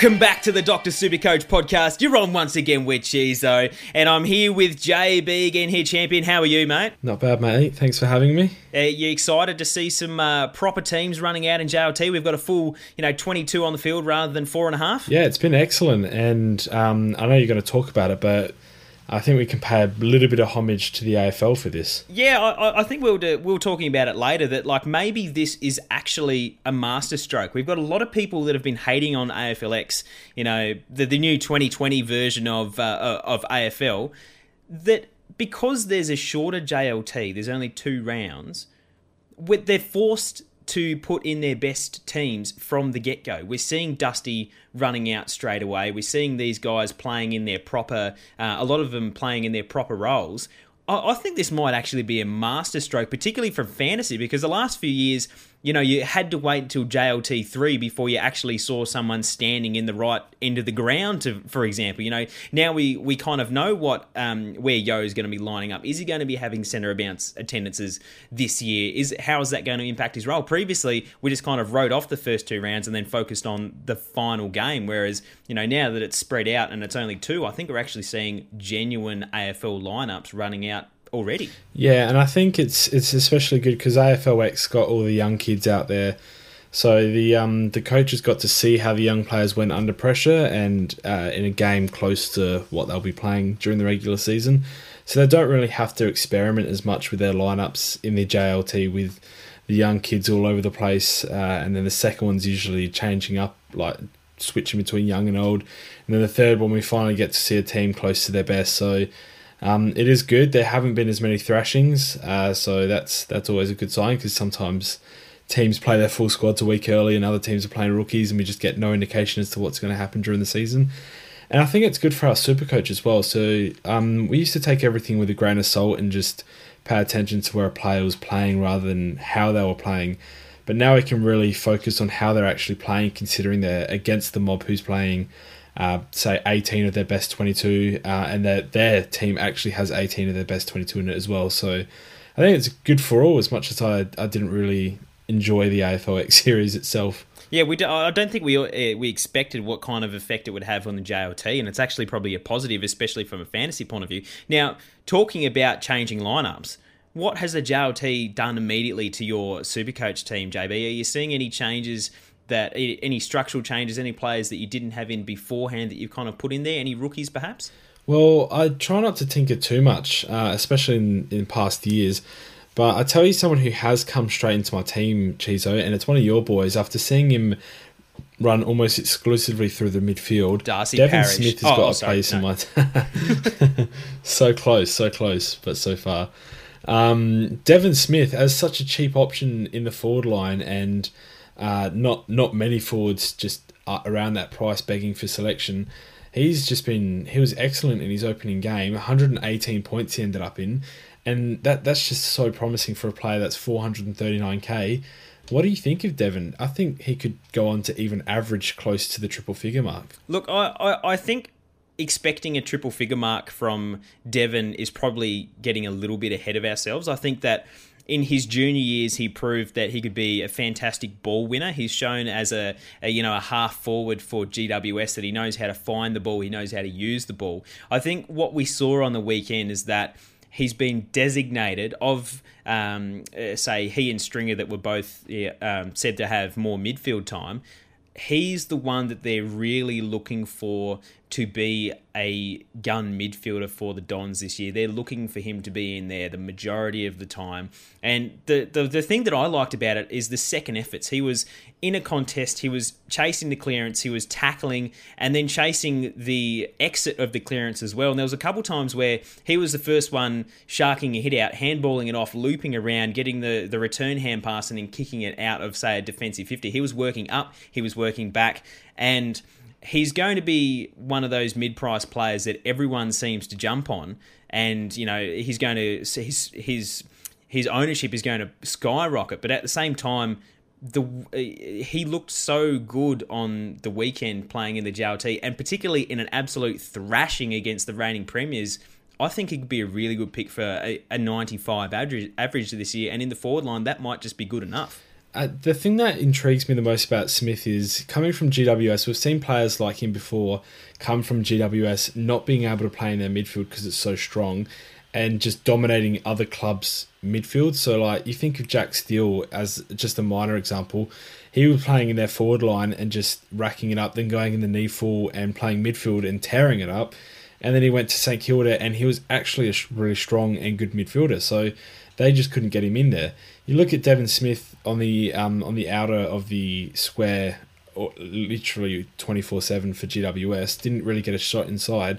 Welcome back to the Dr. Supercoach podcast. You're on once again with Chizo, and I'm here with JB again here, champion. How are you, mate? Not bad, mate. Thanks for having me. Are you excited to see some uh, proper teams running out in JLT? We've got a full, you know, 22 on the field rather than four and a half. Yeah, it's been excellent, and um, I know you're going to talk about it, but I think we can pay a little bit of homage to the AFL for this. Yeah, I, I think we'll do, we'll talking about it later. That like maybe this is actually a masterstroke. We've got a lot of people that have been hating on AFLX. You know, the, the new 2020 version of uh, of AFL. That because there's a shorter JLT, there's only two rounds. They're forced to put in their best teams from the get go. We're seeing Dusty running out straight away. We're seeing these guys playing in their proper, uh, a lot of them playing in their proper roles. I, I think this might actually be a masterstroke, particularly from fantasy, because the last few years you know, you had to wait until JLT three before you actually saw someone standing in the right end of the ground. To, for example, you know, now we we kind of know what um, where Yo is going to be lining up. Is he going to be having centre bounce attendances this year? Is how is that going to impact his role? Previously, we just kind of wrote off the first two rounds and then focused on the final game. Whereas, you know, now that it's spread out and it's only two, I think we're actually seeing genuine AFL lineups running out already. Yeah, and I think it's it's especially good because AFLX got all the young kids out there. So the um, the coaches got to see how the young players went under pressure and uh, in a game close to what they'll be playing during the regular season. So they don't really have to experiment as much with their lineups in the JLT with the young kids all over the place, uh, and then the second one's usually changing up, like switching between young and old, and then the third one we finally get to see a team close to their best. So um, it is good. There haven't been as many thrashings, uh, so that's that's always a good sign because sometimes teams play their full squads a week early and other teams are playing rookies, and we just get no indication as to what's going to happen during the season. And I think it's good for our super coach as well. So um, we used to take everything with a grain of salt and just pay attention to where a player was playing rather than how they were playing. But now we can really focus on how they're actually playing, considering they're against the mob who's playing uh, say 18 of their best 22, uh, and their their team actually has 18 of their best 22 in it as well. So I think it's good for all. As much as I I didn't really enjoy the AFLX series itself. Yeah, we do, I don't think we uh, we expected what kind of effect it would have on the JLT, and it's actually probably a positive, especially from a fantasy point of view. Now, talking about changing lineups, what has the JLT done immediately to your Supercoach team, JB? Are you seeing any changes? That any structural changes, any players that you didn't have in beforehand that you've kind of put in there, any rookies perhaps? Well, I try not to tinker too much, uh, especially in, in past years. But I tell you, someone who has come straight into my team, Chizo, and it's one of your boys. After seeing him run almost exclusively through the midfield, Darcy Devon Parish. Smith has oh, got oh, a sorry, place no. in my. so close, so close, but so far. Um, Devon Smith as such a cheap option in the forward line, and uh, not not many forwards just around that price begging for selection. He's just been he was excellent in his opening game. 118 points he ended up in, and that that's just so promising for a player that's 439k. What do you think of Devon? I think he could go on to even average close to the triple figure mark. Look, I, I, I think expecting a triple figure mark from Devon is probably getting a little bit ahead of ourselves. I think that in his junior years, he proved that he could be a fantastic ball winner. He's shown as a, a, you know a half forward for GWS that he knows how to find the ball, he knows how to use the ball. I think what we saw on the weekend is that he's been designated of um, uh, say he and Stringer that were both um, said to have more midfield time. He's the one that they're really looking for to be a gun midfielder for the Dons this year. They're looking for him to be in there the majority of the time. And the, the, the thing that I liked about it is the second efforts. He was in a contest, he was chasing the clearance, he was tackling, and then chasing the exit of the clearance as well. And there was a couple times where he was the first one sharking a hit out, handballing it off, looping around, getting the, the return hand pass, and then kicking it out of, say, a defensive 50. He was working up, he was working back, and he's going to be one of those mid-price players that everyone seems to jump on, and you know he's going to his his his ownership is going to skyrocket. But at the same time, the he looked so good on the weekend playing in the JLT, and particularly in an absolute thrashing against the reigning premiers. I think he could be a really good pick for a, a 95 average, average this year, and in the forward line, that might just be good enough. Uh, the thing that intrigues me the most about Smith is coming from GWS. We've seen players like him before come from GWS not being able to play in their midfield because it's so strong, and just dominating other clubs' midfield. So, like you think of Jack Steele as just a minor example. He was playing in their forward line and just racking it up, then going in the NEAFL and playing midfield and tearing it up. And then he went to St Kilda and he was actually a really strong and good midfielder. So they just couldn't get him in there. You look at Devon Smith on the um, on the outer of the square, literally twenty four seven for GWS. Didn't really get a shot inside,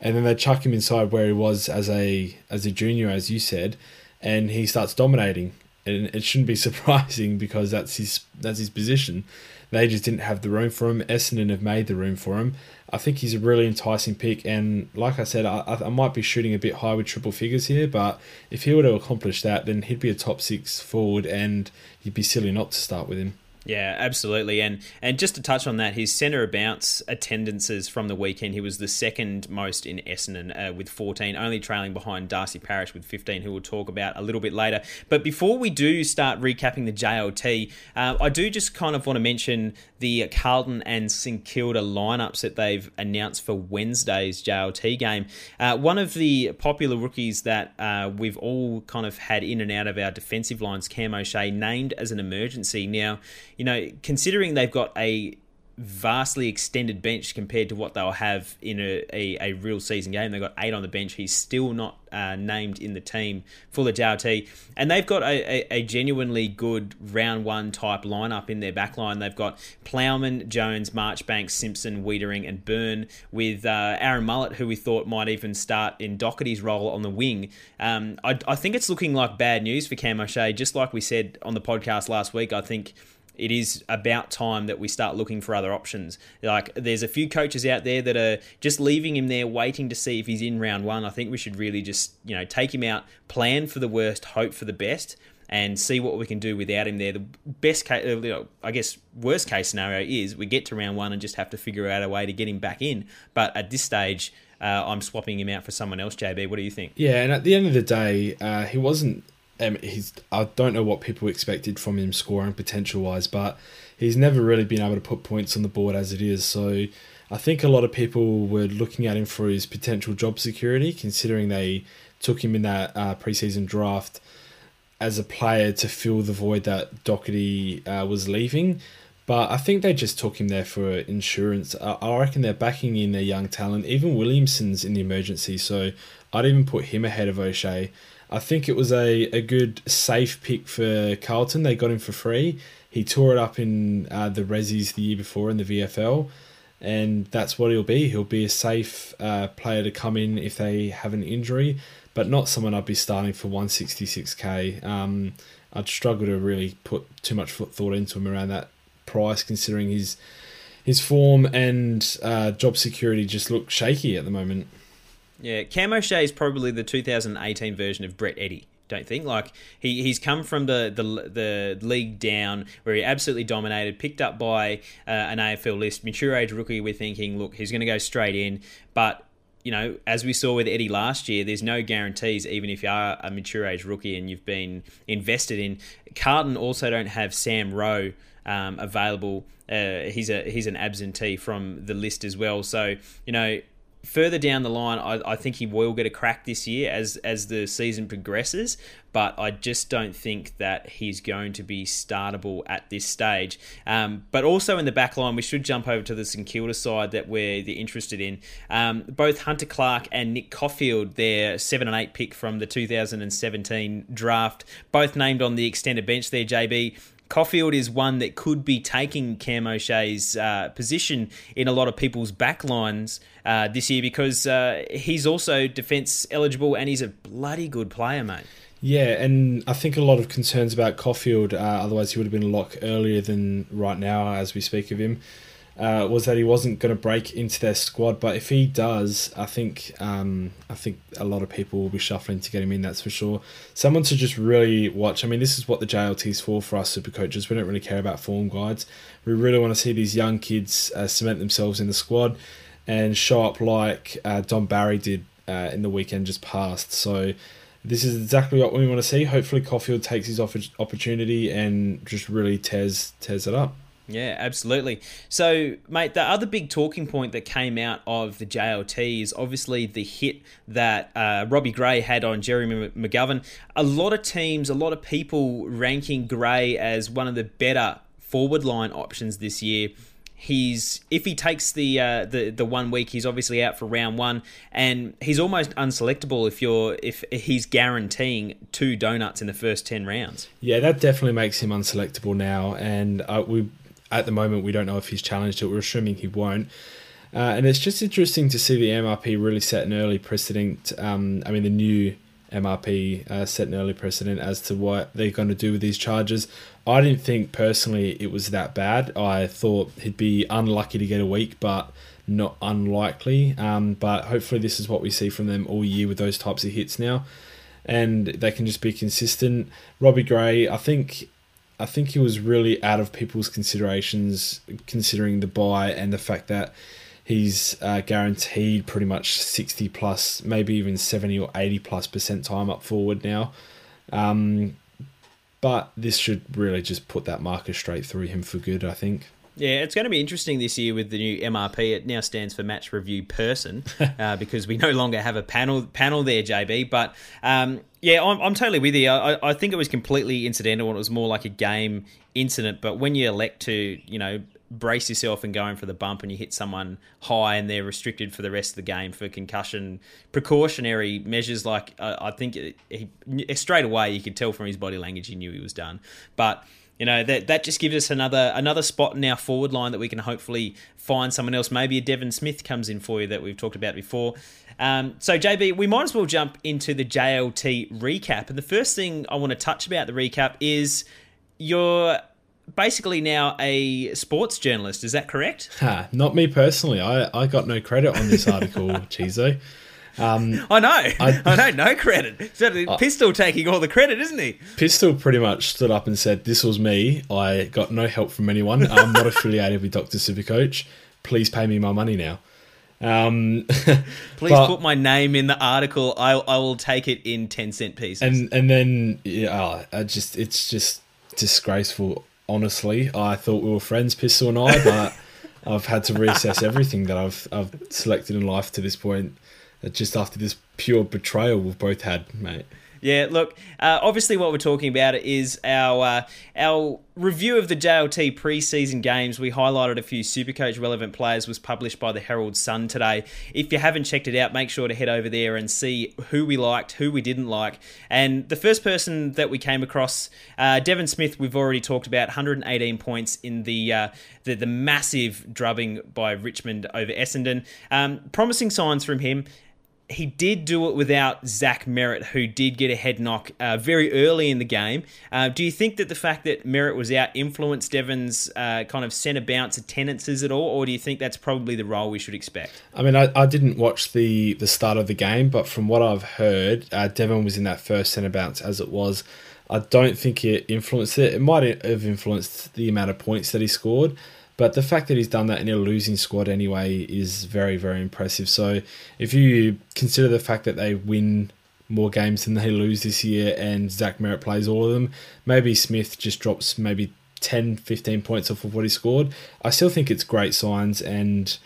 and then they chuck him inside where he was as a as a junior, as you said, and he starts dominating. And it shouldn't be surprising because that's his that's his position. They just didn't have the room for him. Essendon have made the room for him. I think he's a really enticing pick, and like I said, I, I might be shooting a bit high with triple figures here, but if he were to accomplish that, then he'd be a top six forward, and you'd be silly not to start with him. Yeah, absolutely. And and just to touch on that, his centre of bounce attendances from the weekend, he was the second most in Essendon uh, with 14, only trailing behind Darcy Parish with 15, who we'll talk about a little bit later. But before we do start recapping the JLT, uh, I do just kind of want to mention the Carlton and St Kilda lineups that they've announced for Wednesday's JLT game. Uh, one of the popular rookies that uh, we've all kind of had in and out of our defensive lines, Cam O'Shea, named as an emergency. Now, you know, considering they've got a vastly extended bench compared to what they'll have in a, a, a, real season game. They've got eight on the bench. He's still not uh, named in the team for the JLT. And they've got a, a, a, genuinely good round one type lineup in their backline. They've got Plowman, Jones, Marchbanks, Simpson, Weitering, and Byrne, with uh, Aaron Mullett, who we thought might even start in Docherty's role on the wing. Um, I, I think it's looking like bad news for Cam O'Shea. Just like we said on the podcast last week, I think it is about time that we start looking for other options. Like, there's a few coaches out there that are just leaving him there, waiting to see if he's in round one. I think we should really just, you know, take him out, plan for the worst, hope for the best, and see what we can do without him there. The best case, uh, I guess, worst case scenario is we get to round one and just have to figure out a way to get him back in. But at this stage, uh, I'm swapping him out for someone else. JB, what do you think? Yeah, and at the end of the day, uh, he wasn't um, he's I don't know what people expected from him scoring potential wise, but he's never really been able to put points on the board as it is. So I think a lot of people were looking at him for his potential job security, considering they took him in that uh, preseason draft as a player to fill the void that Docherty uh, was leaving. But I think they just took him there for insurance. I, I reckon they're backing in their young talent. Even Williamson's in the emergency, so I'd even put him ahead of O'Shea. I think it was a, a good safe pick for Carlton. They got him for free. He tore it up in uh, the Resis the year before in the VFL, and that's what he'll be. He'll be a safe uh, player to come in if they have an injury, but not someone I'd be starting for 166k. Um, I'd struggle to really put too much thought into him around that price, considering his his form and uh, job security just look shaky at the moment. Yeah, Cam O'Shea is probably the 2018 version of Brett Eddy. Don't think like he he's come from the the, the league down where he absolutely dominated, picked up by uh, an AFL list, mature age rookie. We're thinking, look, he's going to go straight in, but you know, as we saw with Eddy last year, there's no guarantees, even if you are a mature age rookie and you've been invested in. Carlton also don't have Sam Rowe um, available. Uh, he's a he's an absentee from the list as well. So you know, further down the line, I, I, think he will get a crack this year as as the season progresses. But I just don't think that he's going to be startable at this stage. Um, but also in the back line, we should jump over to the St Kilda side that we're interested in. Um, both Hunter Clark and Nick Coffield, their seven and eight pick from the 2017 draft, both named on the extended bench there. JB Coffield is one that could be taking Cam O'Shea's uh, position in a lot of people's backlines uh, this year because uh, he's also defence eligible and he's a bloody good player, mate. Yeah, and I think a lot of concerns about Coffield, uh, otherwise he would have been a lot earlier than right now as we speak of him uh, was that he wasn't going to break into their squad. But if he does, I think um, I think a lot of people will be shuffling to get him in. That's for sure. Someone to just really watch. I mean, this is what the JLT is for for us super coaches. We don't really care about form guides. We really want to see these young kids uh, cement themselves in the squad and show up like uh, Don Barry did uh, in the weekend just past. So this is exactly what we want to see. Hopefully, Coffield takes his opportunity and just really tears tears it up. Yeah, absolutely. So, mate, the other big talking point that came out of the JLT is obviously the hit that uh, Robbie Gray had on Jeremy McGovern. A lot of teams, a lot of people ranking Gray as one of the better forward line options this year. He's if he takes the uh, the the one week, he's obviously out for round one, and he's almost unselectable if you're if he's guaranteeing two donuts in the first ten rounds. Yeah, that definitely makes him unselectable now, and uh, we at the moment we don't know if he's challenged it. We're assuming he won't. Uh, and it's just interesting to see the MRP really set an early precedent. Um, I mean, the new MRP uh, set an early precedent as to what they're going to do with these charges. I didn't think personally it was that bad. I thought he'd be unlucky to get a week, but not unlikely. Um, but hopefully, this is what we see from them all year with those types of hits now, and they can just be consistent. Robbie Gray, I think. I think he was really out of people's considerations, considering the buy and the fact that he's uh, guaranteed pretty much 60 plus, maybe even 70 or 80 plus percent time up forward now. Um, but this should really just put that marker straight through him for good, I think. Yeah, it's going to be interesting this year with the new MRP. It now stands for Match Review Person uh, because we no longer have a panel panel there, JB. But um, yeah, I'm, I'm totally with you. I, I think it was completely incidental and it was more like a game incident. But when you elect to, you know, brace yourself and going for the bump and you hit someone high and they're restricted for the rest of the game for concussion precautionary measures like uh, I think he, straight away you could tell from his body language he knew he was done but you know that that just gives us another another spot in our forward line that we can hopefully find someone else maybe a Devon Smith comes in for you that we've talked about before um, so JB we might as well jump into the JLT recap and the first thing I want to touch about the recap is your basically now a sports journalist. Is that correct? Ha, not me personally. I, I got no credit on this article, Chizo. Um, I know. I, I know. No credit. So Pistol taking all the credit, isn't he? Pistol pretty much stood up and said, "This was me. I got no help from anyone. I'm not affiliated with Doctor Supercoach. Please pay me my money now." Um, Please but, put my name in the article. I, I will take it in ten cent pieces. And and then yeah, I just it's just disgraceful honestly. I thought we were friends, Pistol and I, but I've had to reassess everything that I've I've selected in life to this point. Just after this pure betrayal we've both had, mate. Yeah, look, uh, obviously, what we're talking about is our uh, our review of the JLT preseason games. We highlighted a few Supercoach relevant players. Was published by the Herald Sun today. If you haven't checked it out, make sure to head over there and see who we liked, who we didn't like. And the first person that we came across, uh, Devon Smith, we've already talked about, 118 points in the uh, the, the, massive drubbing by Richmond over Essendon. Um, promising signs from him he did do it without Zach Merrett, who did get a head knock uh, very early in the game. Uh, do you think that the fact that Merrett was out influenced Devon's uh, kind of centre bounce attendances at all, or do you think that's probably the role we should expect? I mean, I, I didn't watch the, the start of the game, but from what I've heard, uh, Devon was in that first centre bounce as it was. I don't think it influenced it. It might have influenced the amount of points that he scored. But the fact that he's done that in a losing squad anyway is very, very impressive. So if you consider the fact that they win more games than they lose this year and Zach Merrett plays all of them, maybe Smith just drops maybe 10, 15 points off of what he scored. I still think it's great signs and.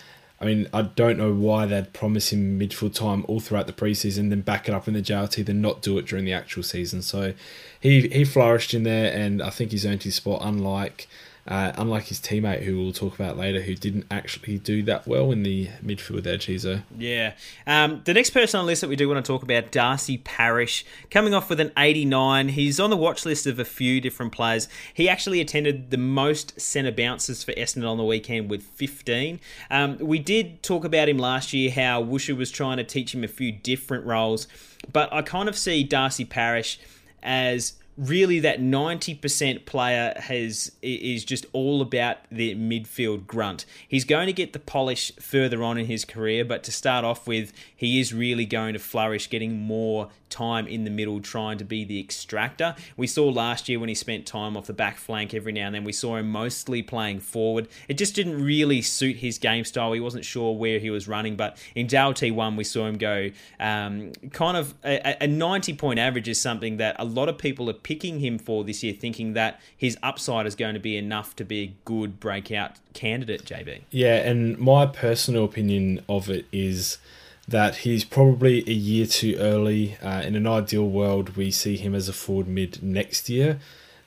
I mean, I don't know why they'd promise him midfield time all throughout the preseason, then back it up in the JLT, then not do it during the actual season. So he he flourished in there, and I think he's earned his spot. Unlike uh, unlike his teammate, who we'll talk about later, who didn't actually do that well in the midfield there, Chizo. Yeah. Um, the next person on the list that we do want to talk about, Darcy Parish, coming off with an 89. He's on the watch list of a few different players. He actually attended the most centre bounces for Essendon on the weekend with 15. Um, we did talk about him last year, how Woosha was trying to teach him a few different roles, but I kind of see Darcy Parish as really that 90% player has is just all about the midfield grunt. He's going to get the polish further on in his career, but to start off with, he is really going to flourish getting more time in the middle trying to be the extractor. We saw last year when he spent time off the back flank every now and then, we saw him mostly playing forward. It just didn't really suit his game style. He wasn't sure where he was running, but in JLT1, we saw him go um, kind of a, a 90 point average is something that a lot of people are picking him for this year, thinking that his upside is going to be enough to be a good breakout candidate, JB. Yeah, and my personal opinion of it is that he's probably a year too early. Uh, in an ideal world, we see him as a forward mid next year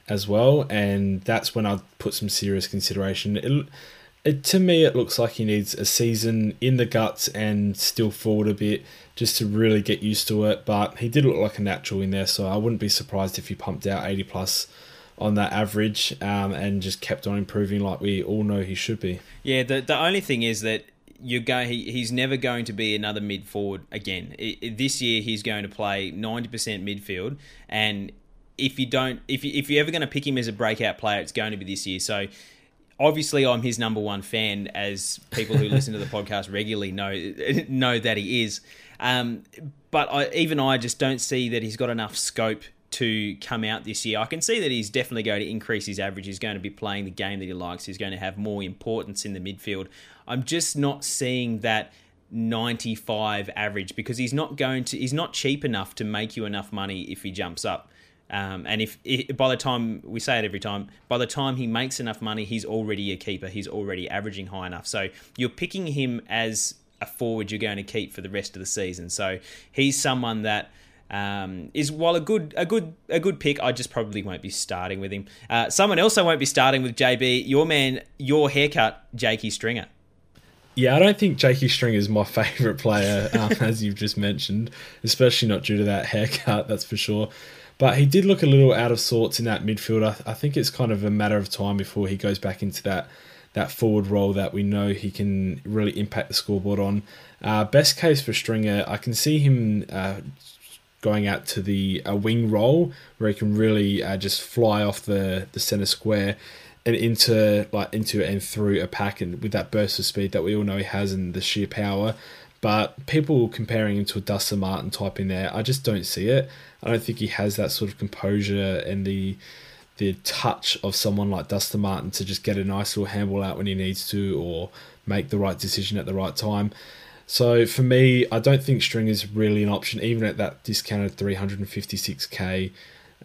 as well, and that's when I'd put some serious consideration. It, it, to me, it looks like he needs a season in the guts and still forward a bit just to really get used to it. But he did look like a natural in there, so I wouldn't be surprised if he pumped out 80 plus on that average um, and just kept on improving like we all know he should be. Yeah, the the only thing is that you go. He, he's never going to be another mid forward again. It, it, this year, he's going to play ninety percent midfield, and if you don't, if you, if you're ever going to pick him as a breakout player, it's going to be this year. So. Obviously, I'm his number one fan, as people who listen to the podcast regularly know know that he is. Um, but I, even I just don't see that he's got enough scope to come out this year. I can see that he's definitely going to increase his average. He's going to be playing the game that he likes. He's going to have more importance in the midfield. I'm just not seeing that 95 average because he's not going to he's not cheap enough to make you enough money if he jumps up. Um, and if, if, by the time we say it every time, by the time he makes enough money, he's already a keeper. He's already averaging high enough. So you're picking him as a forward you're going to keep for the rest of the season. So he's someone that um, is while a good a good a good pick, I just probably won't be starting with him. Uh, someone else I won't be starting with JB. Your man, your haircut, Jakey Stringer. Yeah, I don't think Jakey Stringer is my favourite player, um, as you've just mentioned, especially not due to that haircut, that's for sure. But he did look a little out of sorts in that midfield. I, I think it's kind of a matter of time before he goes back into that that forward role that we know he can really impact the scoreboard on. Uh, best case for Stringer, I can see him uh, going out to the a wing role where he can really uh, just fly off the the center square and into like into and through a pack and with that burst of speed that we all know he has and the sheer power. But people comparing him to a Dustin Martin type in there, I just don't see it. I don't think he has that sort of composure and the the touch of someone like Dustin Martin to just get a nice little handball out when he needs to or make the right decision at the right time. So for me, I don't think string is really an option, even at that discounted 356k.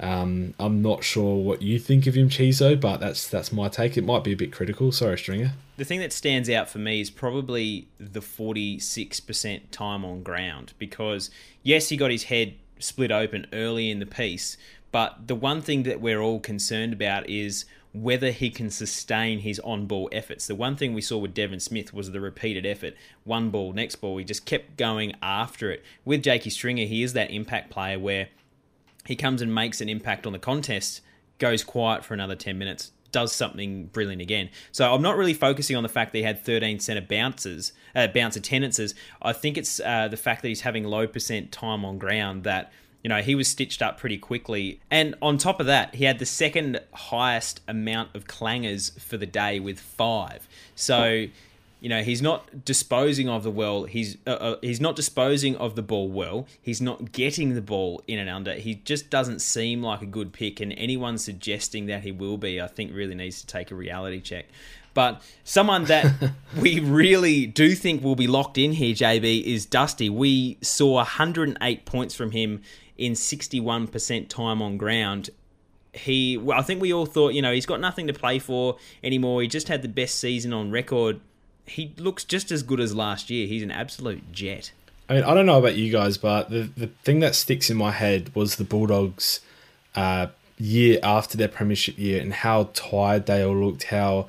Um, I'm not sure what you think of him, Chizo, but that's that's my take. It might be a bit critical. Sorry, Stringer. The thing that stands out for me is probably the 46% time on ground because yes, he got his head split open early in the piece, but the one thing that we're all concerned about is whether he can sustain his on ball efforts. The one thing we saw with Devon Smith was the repeated effort. One ball, next ball, he just kept going after it. With Jakey Stringer, he is that impact player where he comes and makes an impact on the contest, goes quiet for another 10 minutes, does something brilliant again. So I'm not really focusing on the fact that he had 13 centre bounces, uh, bounce attendances. I think it's uh, the fact that he's having low percent time on ground that you know, he was stitched up pretty quickly. And on top of that, he had the second highest amount of clangers for the day with five. So, you know, he's not disposing of the well. He's uh, uh, he's not disposing of the ball well. He's not getting the ball in and under. He just doesn't seem like a good pick. And anyone suggesting that he will be, I think, really needs to take a reality check. But someone that we really do think will be locked in here, JB, is Dusty. We saw 108 points from him in 61% time on ground. He, well, I think we all thought, you know, he's got nothing to play for anymore. He just had the best season on record. He looks just as good as last year. He's an absolute jet. I mean, I don't know about you guys, but the, the thing that sticks in my head was the Bulldogs' uh, year after their premiership year and how tired they all looked, how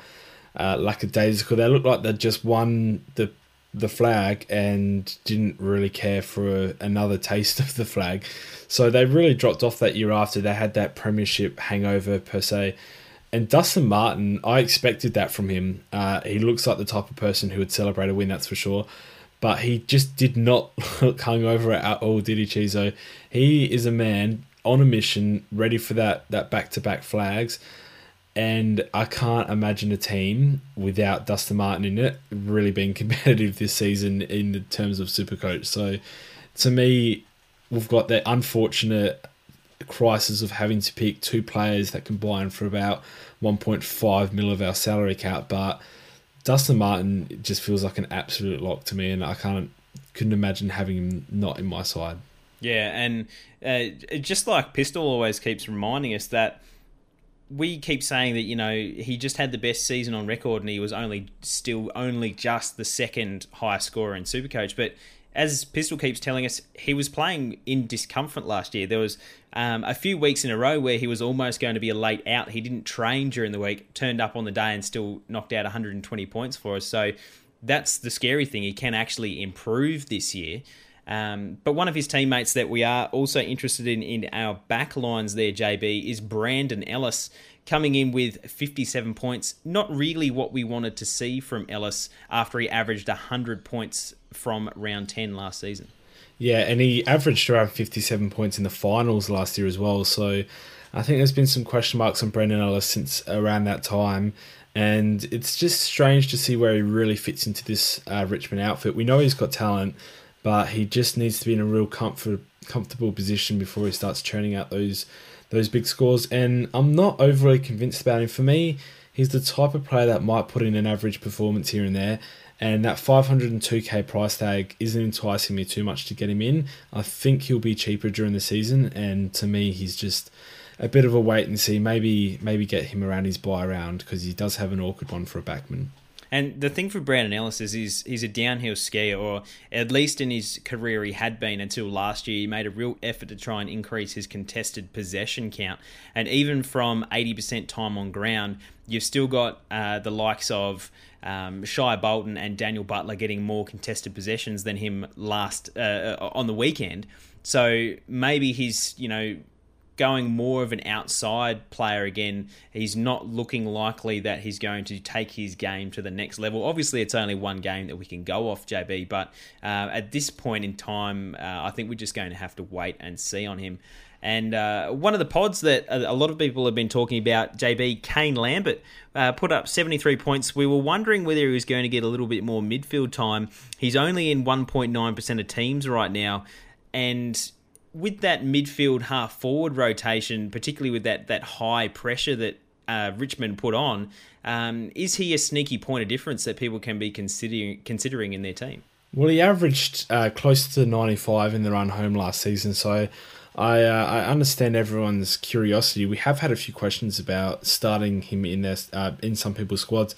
uh, lackadaisical they looked like they'd just won the the flag and didn't really care for another taste of the flag. So they really dropped off that year after they had that premiership hangover per se. And Dustin Martin, I expected that from him. Uh, he looks like the type of person who would celebrate a win, that's for sure. But he just did not look hungover at all, did he, Chizo? He is a man on a mission, ready for that that back to back flags and I can't imagine a team without Dustin Martin in it really being competitive this season in the terms of Supercoach. So, to me, we've got the unfortunate crisis of having to pick two players that combine for about 1.5 mil of our salary cap, but Dustin Martin just feels like an absolute lock to me, and I can't couldn't imagine having him not in my side. Yeah, and uh, just like Pistol always keeps reminding us that we keep saying that you know he just had the best season on record, and he was only still only just the second highest scorer in Supercoach, but as Pistol keeps telling us, he was playing in discomfort last year. There was um, a few weeks in a row where he was almost going to be a late out. He didn't train during the week, turned up on the day, and still knocked out 120 points for us. So that's the scary thing. He can actually improve this year. Um, but one of his teammates that we are also interested in in our back lines there, JB, is Brandon Ellis coming in with 57 points. Not really what we wanted to see from Ellis after he averaged 100 points from round 10 last season. Yeah, and he averaged around 57 points in the finals last year as well. So I think there's been some question marks on Brandon Ellis since around that time. And it's just strange to see where he really fits into this uh, Richmond outfit. We know he's got talent, but he just needs to be in a real comfort, comfortable position before he starts churning out those those big scores. And I'm not overly convinced about him. For me, he's the type of player that might put in an average performance here and there. And that 502k price tag isn't enticing me too much to get him in. I think he'll be cheaper during the season, and to me, he's just a bit of a wait and see. Maybe maybe get him around his buy round because he does have an awkward one for a backman. And the thing for Brandon Ellis is he's, he's a downhill skier, or at least in his career he had been until last year. He made a real effort to try and increase his contested possession count. And even from 80% time on ground, you've still got uh, the likes of um, Shai Bolton and Daniel Butler getting more contested possessions than him last uh, uh on the weekend. So maybe he's, you know, going more of an outside player again. He's not looking likely that he's going to take his game to the next level. Obviously, it's only one game that we can go off, JB, but uh, at this point in time, uh, I think we're just going to have to wait and see on him. And uh, one of the pods that a lot of people have been talking about, JB Kane Lambert, uh, put up 73 points. We were wondering whether he was going to get a little bit more midfield time. He's only in 1.9% of teams right now. And with that midfield half forward rotation, particularly with that that high pressure that uh, Richmond put on, um, is he a sneaky point of difference that people can be considering considering in their team? Well, he averaged uh, close to 95 in the run home last season, so I uh, I understand everyone's curiosity. We have had a few questions about starting him in their uh, in some people's squads.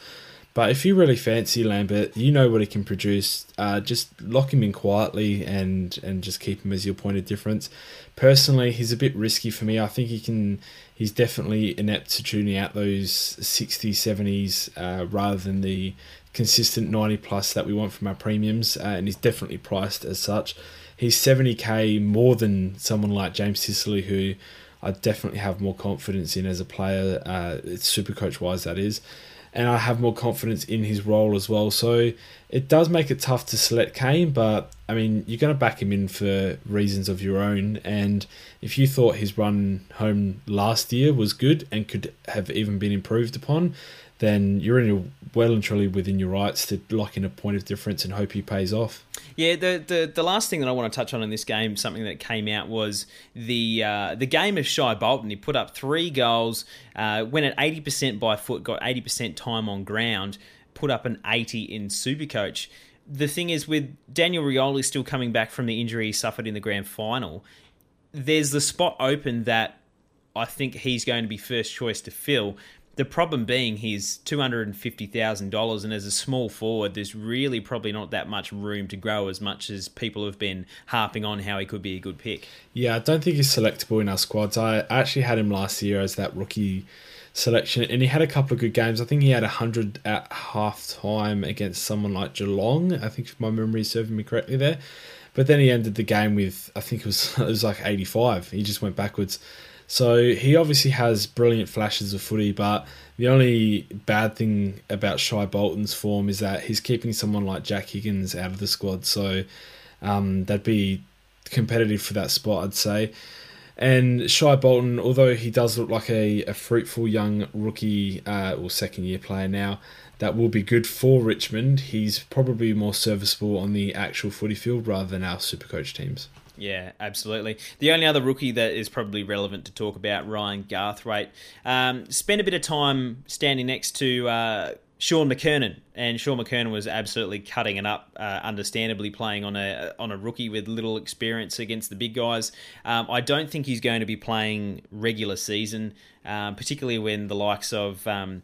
But if you really fancy Lambert, you know what he can produce. Uh, just lock him in quietly and and just keep him as your point of difference. Personally, he's a bit risky for me. I think he can. He's definitely inept to tuning out those 60s, 70s uh, rather than the consistent 90 plus that we want from our premiums, uh, and he's definitely priced as such. He's 70k more than someone like James Sicily, who I definitely have more confidence in as a player, uh, super coach wise, that is and I have more confidence in his role as well. So it does make it tough to select Kane, but I mean, you're going to back him in for reasons of your own. And if you thought his run home last year was good and could have even been improved upon, then you're in well and truly within your rights to lock in a point of difference and hope he pays off. Yeah, the, the the last thing that I want to touch on in this game, something that came out was the uh, the game of Shai Bolton. He put up three goals, uh, went at eighty percent by foot, got eighty percent time on ground, put up an eighty in Supercoach. The thing is, with Daniel Rioli still coming back from the injury he suffered in the grand final, there's the spot open that I think he's going to be first choice to fill. The problem being he's two hundred and fifty thousand dollars, and as a small forward, there's really probably not that much room to grow as much as people have been harping on how he could be a good pick. Yeah, I don't think he's selectable in our squads. I actually had him last year as that rookie selection, and he had a couple of good games. I think he had hundred at half time against someone like Geelong. I think if my memory is serving me correctly there. But then he ended the game with I think it was it was like eighty five. He just went backwards. So he obviously has brilliant flashes of footy, but the only bad thing about Shai Bolton's form is that he's keeping someone like Jack Higgins out of the squad. So um, that'd be competitive for that spot, I'd say. And Shai Bolton, although he does look like a, a fruitful young rookie uh, or second year player now, that will be good for Richmond. He's probably more serviceable on the actual footy field rather than our super coach teams. Yeah, absolutely. The only other rookie that is probably relevant to talk about, Ryan Garthwaite, um, spent a bit of time standing next to uh, Shaun McKernan, and Shaun McKernan was absolutely cutting it up. Uh, understandably, playing on a on a rookie with little experience against the big guys. Um, I don't think he's going to be playing regular season, um, particularly when the likes of um,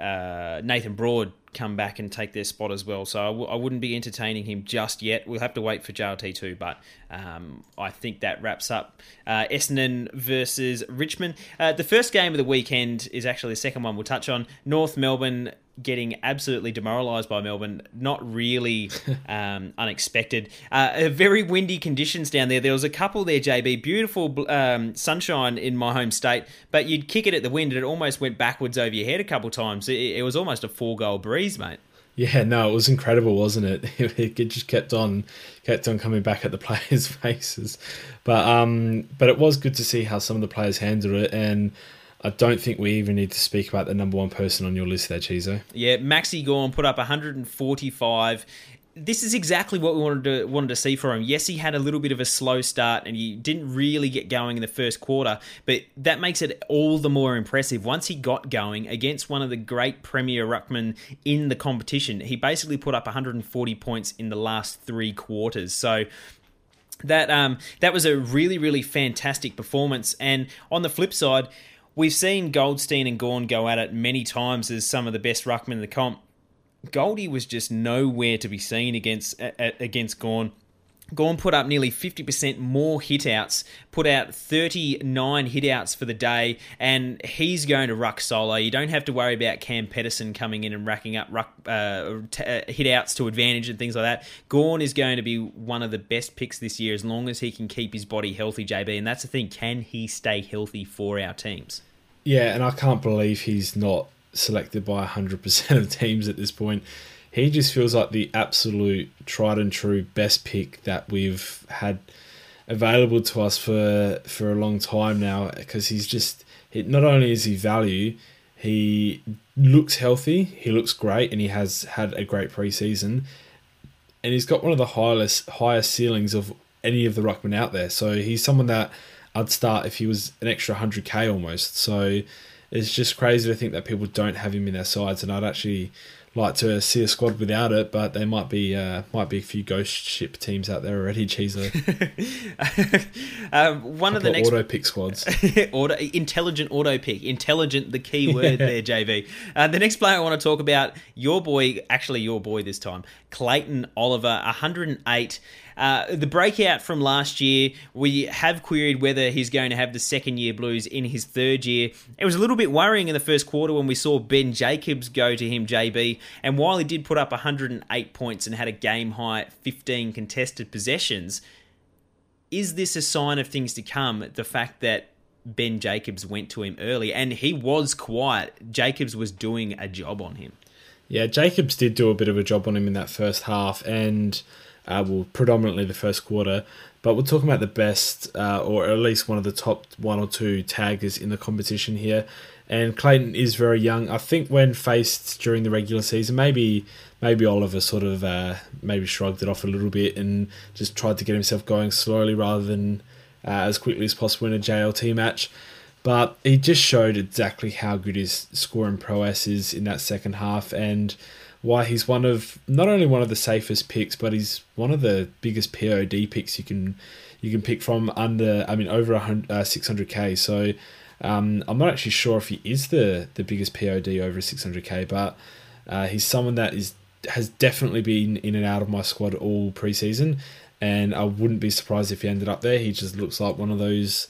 uh, Nathan Broad come back and take their spot as well. So I w- I wouldn't be entertaining him just yet. We'll have to wait for JLT2, but um, I think that wraps up uh, Essendon versus Richmond. Uh, the first game of the weekend is actually the second one we'll touch on. North Melbourne getting absolutely demoralised by Melbourne. Not really um, unexpected. Uh, very windy conditions down there. There was a couple there, JB. Beautiful um, sunshine in my home state, but you'd kick it at the wind and it almost went backwards over your head a couple times. It, it was almost a four goal breeze, mate. Yeah, no, it was incredible, wasn't it? It just kept on, kept on coming back at the players' faces, but um, but it was good to see how some of the players handled it, and I don't think we even need to speak about the number one person on your list there, Chizo. Yeah, Maxi Gawn put up 145 this is exactly what we wanted to wanted to see for him. Yes, he had a little bit of a slow start and he didn't really get going in the first quarter, but that makes it all the more impressive. Once he got going against one of the great Premier ruckmen in the competition, he basically put up 140 points in the last three quarters. So that um, that was a really really fantastic performance. And on the flip side, we've seen Goldstein and Gawn go at it many times as some of the best ruckmen in the comp Goldie was just nowhere to be seen against against Gawn. Gawn put up nearly 50% more hitouts, put out 39 hitouts for the day, and he's going to ruck solo. You don't have to worry about Cam Pedersen coming in and racking up ruck, uh, t- uh, hitouts to advantage and things like that. Gawn is going to be one of the best picks this year as long as he can keep his body healthy, JB. And that's the thing can he stay healthy for our teams? Yeah, and I can't believe he's not selected by 100% of teams at this point. He just feels like the absolute tried and true best pick that we've had available to us for for a long time now because he's just not only is he value he looks healthy he looks great and he has had a great preseason. And he's got one of the highest highest ceilings of any of the ruckmen out there. So he's someone that I'd start if he was an extra 100k almost. So it's just crazy to think that people don't have him in their sides, and I'd actually like to see a squad without it, but there might be uh, might be a few ghost ship teams out there already. Chizo. um, one of the next auto pick squads. auto intelligent auto pick, intelligent. The key word there, JB. Uh, the next player I want to talk about, your boy, actually your boy this time, Clayton Oliver, 108. Uh, the breakout from last year, we have queried whether he's going to have the second year blues in his third year. It was a little bit worrying in the first quarter when we saw Ben Jacobs go to him, JB. And while he did put up 108 points and had a game high 15 contested possessions, is this a sign of things to come? The fact that Ben Jacobs went to him early and he was quiet. Jacobs was doing a job on him. Yeah, Jacobs did do a bit of a job on him in that first half, and uh, well, predominantly the first quarter. But we're talking about the best, uh, or at least one of the top one or two taggers in the competition here. And Clayton is very young. I think when faced during the regular season, maybe maybe Oliver sort of uh, maybe shrugged it off a little bit and just tried to get himself going slowly rather than uh, as quickly as possible in a JLT match. But he just showed exactly how good his scoring prowess is in that second half, and why he's one of not only one of the safest picks, but he's one of the biggest POD picks you can you can pick from under. I mean, over uh, six hundred k. So um, I'm not actually sure if he is the the biggest POD over six hundred k, but uh, he's someone that is has definitely been in and out of my squad all preseason, and I wouldn't be surprised if he ended up there. He just looks like one of those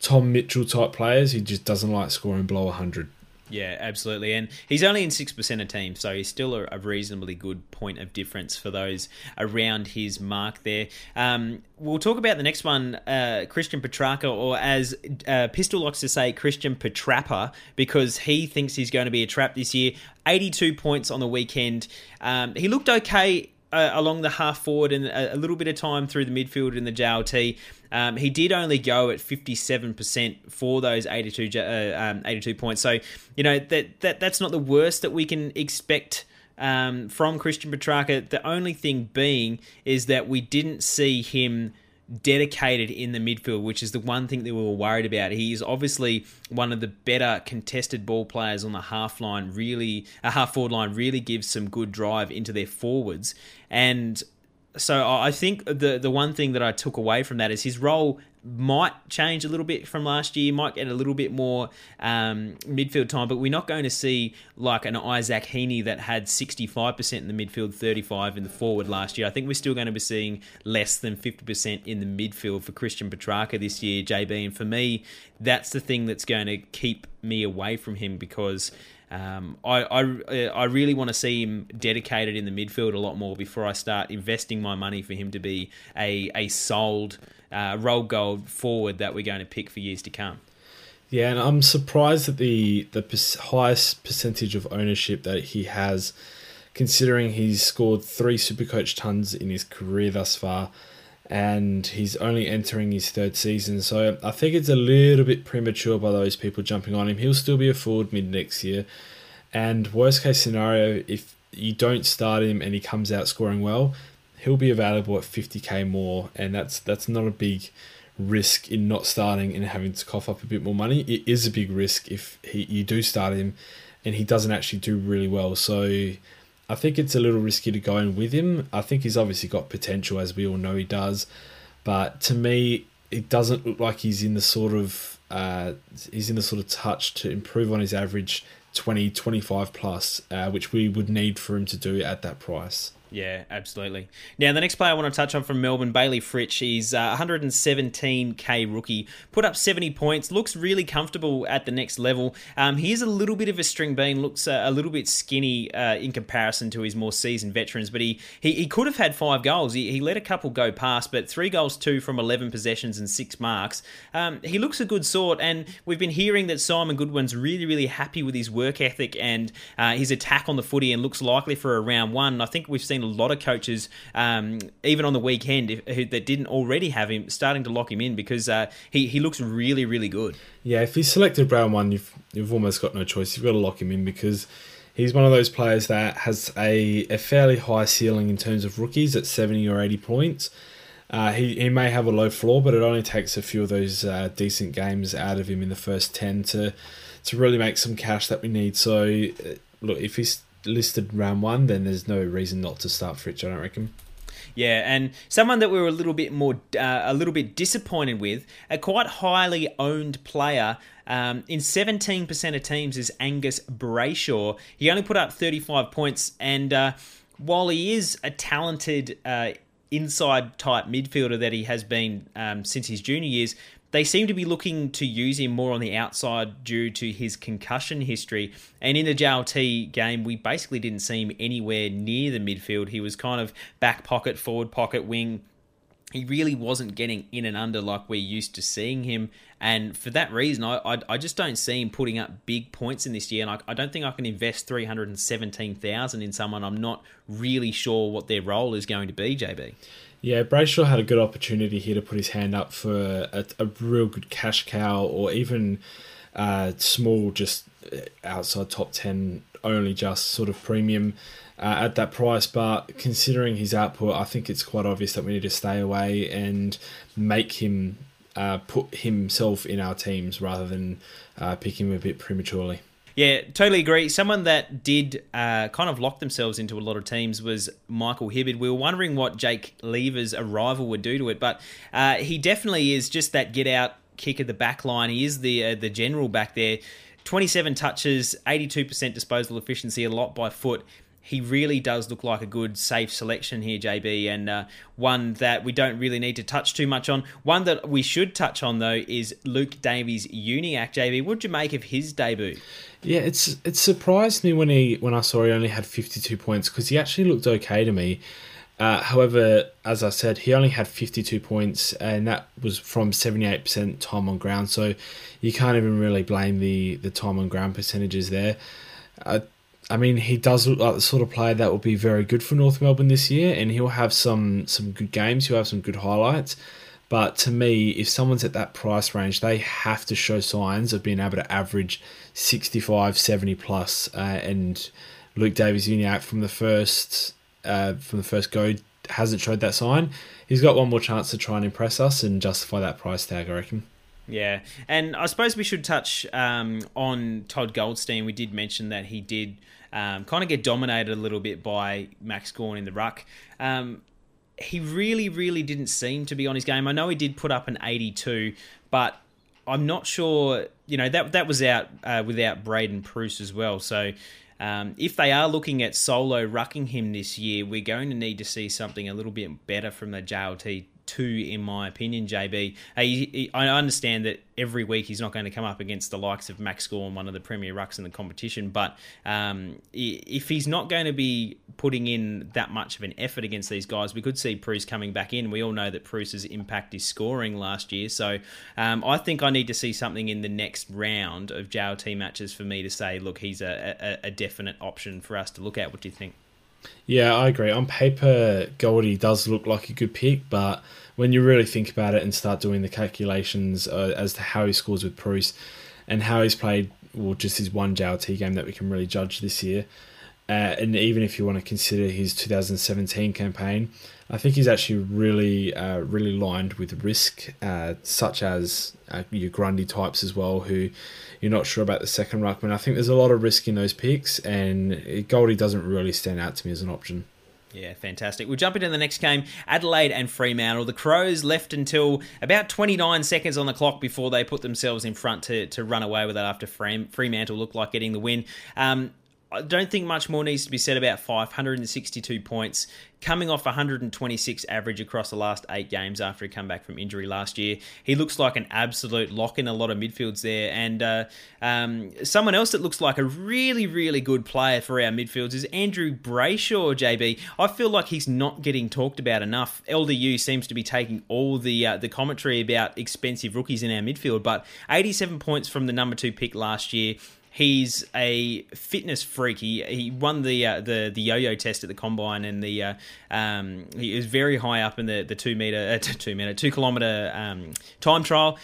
Tom Mitchell type players who just doesn't like scoring below 100. Yeah, absolutely. And he's only in 6% of teams, so he's still a, a, reasonably good point of difference for those around his mark there. Um, we'll talk about the next one, uh, Christian Petracca, or as uh, Pistol likes to say, Christian Petrappa, because he thinks he's going to be a trap this year. 82 points on the weekend. Um, he looked okay uh, along the half forward and a, little bit of time through the midfield in the JLT. Um, he did only go at 57% for those 82, uh, um, 82 points. So, you know, that, that that's not the worst that we can expect um, from Christian Petracca. The only thing being is that we didn't see him dedicated in the midfield, which is the one thing that we were worried about. He is obviously one of the better contested ball players on the half line. Really, a half forward line really gives some good drive into their forwards, and so I think the the one thing that I took away from that is his role might change a little bit from last year, might get a little bit more um, midfield time, but we're not going to see like an Isaac Heaney that had 65% in the midfield, 35 in the forward last year. I think we're still going to be seeing less than 50% in the midfield for Christian Petracca this year, JB. And for me, that's the thing that's going to keep me away from him because um, I, I, I really want to see him dedicated in the midfield a lot more before I start investing my money for him to be a, a sold uh, gold forward that we're going to pick for years to come. Yeah, and I'm surprised at the the highest percentage of ownership that he has, considering he's scored three Supercoach tons in his career thus far, and he's only entering his third season. So I think it's a little bit premature by those people jumping on him. He'll still be a forward mid next year, and worst case scenario, if you don't start him and he comes out scoring well, he'll be available at 50k more, and that's that's not a big risk in not starting and having to cough up a bit more money. It is a big risk if he you do start him and he doesn't actually do really well. So I think it's a little risky to go in with him. I think he's obviously got potential, as we all know he does, but to me, it doesn't look like he's in the sort of uh, he's in the sort of touch to improve on his average 20, 25 plus, uh, which we would need for him to do at that price. Yeah, absolutely. Now, the next player I want to touch on from Melbourne, Bailey Fritsch. He's uh, 117k rookie, put up 70 points, looks really comfortable at the next level. Um, he is a little bit of a string bean, looks uh, a little bit skinny uh, in comparison to his more seasoned veterans, but he, he, he could have had five goals. He, he let a couple go past, but three goals, two from 11 possessions and six marks. Um, he looks a good sort, and we've been hearing that Simon Goodwin's really, really happy with his work ethic and uh, his attack on the footy and looks likely for a round one. I think we've seen seen a lot of coaches, um, even on the weekend, if, who, that didn't already have him, starting to lock him in because uh, he he looks really really good. Yeah, if he's selected round one, you've you've almost got no choice. You've got to lock him in because he's one of those players that has a, a fairly high ceiling in terms of rookies at 70 or 80 points. Uh, he, he may have a low floor, but it only takes a few of those uh, decent games out of him in the first 10 to to really make some cash that we need. So, uh, look, if he's listed round one, then there's no reason not to start Fritsch. I don't reckon. Yeah, and someone that we were a little bit more, uh, a little bit disappointed with, a quite highly owned player um, in 17% of teams is Angus Brayshaw. He only put up 35 points, and uh, while he is a talented uh, inside type midfielder that he has been um, since his junior years, they seem to be looking to use him more on the outside due to his concussion history. And in the JLT game, we basically didn't see him anywhere near the midfield. He was kind of back pocket, forward pocket, wing. He really wasn't getting in and under like we're used to seeing him. And for that reason, I, I, I just don't see him putting up big points in this year. And I, I don't think I can invest 317000 in someone I'm not really sure what their role is going to be, JB. Yeah, Brayshaw had a good opportunity here to put his hand up for a, a real good cash cow or even uh, small, just outside top 10, only just sort of premium uh, at that price. But considering his output, I think it's quite obvious that we need to stay away and make him uh, put himself in our teams rather than uh, pick him a bit prematurely. Yeah, totally agree. Someone that did uh, kind of lock themselves into a lot of teams was Michael Hibberd. We were wondering what Jake Lever's arrival would do to it, but uh, he definitely is just that get out kick at the back line. He is the uh, the general back there. 27 touches, 82% disposal efficiency, a lot by foot he really does look like a good, safe selection here, JB, and uh, one that we don't really need to touch too much on. One that we should touch on, though, is Luke Davies Uniacke. JB, what did you make of his debut? Yeah, it's it surprised me when he when I saw he only had 52 points because he actually looked okay to me. Uh, however, as I said, he only had 52 points, and that was from 78% time on ground. So you can't even really blame the the time on ground percentages there. I mean, he does look like the sort of player that will be very good for North Melbourne this year, and he'll have some some good games. He'll have some good highlights. But to me, if someone's at that price range, they have to show signs of being able to average 65, 70 plus. Uh, and Luke Davies Uniacke from the first uh, from the first go hasn't showed that sign. He's got one more chance to try and impress us and justify that price tag, I reckon. Yeah, and I suppose we should touch um, on Todd Goldstein. We did mention that he did um, kind of get dominated a little bit by Max Gawn in the ruck. Um, he really, really didn't seem to be on his game. I know he did put up an 82, but I'm not sure. You know that that was out uh, without Braden Preuss as well. So um, if they are looking at solo rucking him this year, we're going to need to see something a little bit better from the JLT two, in my opinion, JB. Uh, he, he, I understand that every week he's not going to come up against the likes of Max Gawn, one of the premier rucks in the competition, but um, if he's not going to be putting in that much of an effort against these guys, we could see Preuss coming back in. We all know that Preuss's impact is scoring last year, so um, I think I need to see something in the next round of JLT matches for me to say, look, he's a, a, a definite option for us to look at. What do you think? Yeah, I agree. On paper, Goldie does look like a good pick, but when you really think about it and start doing the calculations uh, as to how he scores with Preuss and how he's played, well, just his one JLT game that we can really judge this year, uh, and even if you want to consider his 2017 campaign, I think he's actually really, uh, really lined with risk, uh, such as uh, your Grundy types as well, who you're not sure about the second ruckman. I think there's a lot of risk in those picks, and Goldie doesn't really stand out to me as an option. Yeah, fantastic. We'll jump into the next game Adelaide and Fremantle. The Crows left until about 29 seconds on the clock before they put themselves in front to, to run away with it after Fremantle looked like getting the win. Um, I don't think much more needs to be said about 562 points, coming off 126 average across the last eight games after he come back from injury last year. He looks like an absolute lock in a lot of midfields there. And uh, um, someone else that looks like a really, really good player for our midfields is Andrew Brayshaw, JB. I feel like he's not getting talked about enough. LDU seems to be taking all the uh, the commentary about expensive rookies in our midfield, but 87 points from the number two pick last year. He's a fitness freak. He he won the uh, the the yo-yo test at the combine, and the uh, um, he was very high up in the the two meter uh, two meter two kilometer um, time trial.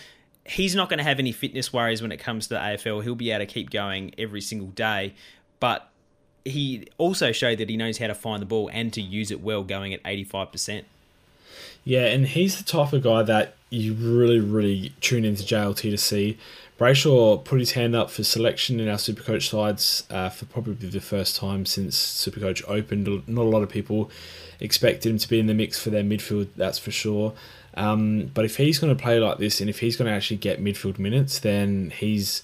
He's not going to have any fitness worries when it comes to the AFL. He'll be able to keep going every single day, but he also showed that he knows how to find the ball and to use it well, going at eighty five percent. Yeah, and he's the type of guy that you really, really tune into JLT to see Brayshaw put his hand up for selection in our Supercoach sides uh, for probably the first time since Supercoach opened. Not a lot of people expected him to be in the mix for their midfield, that's for sure. Um, but if he's going to play like this and if he's going to actually get midfield minutes, then he's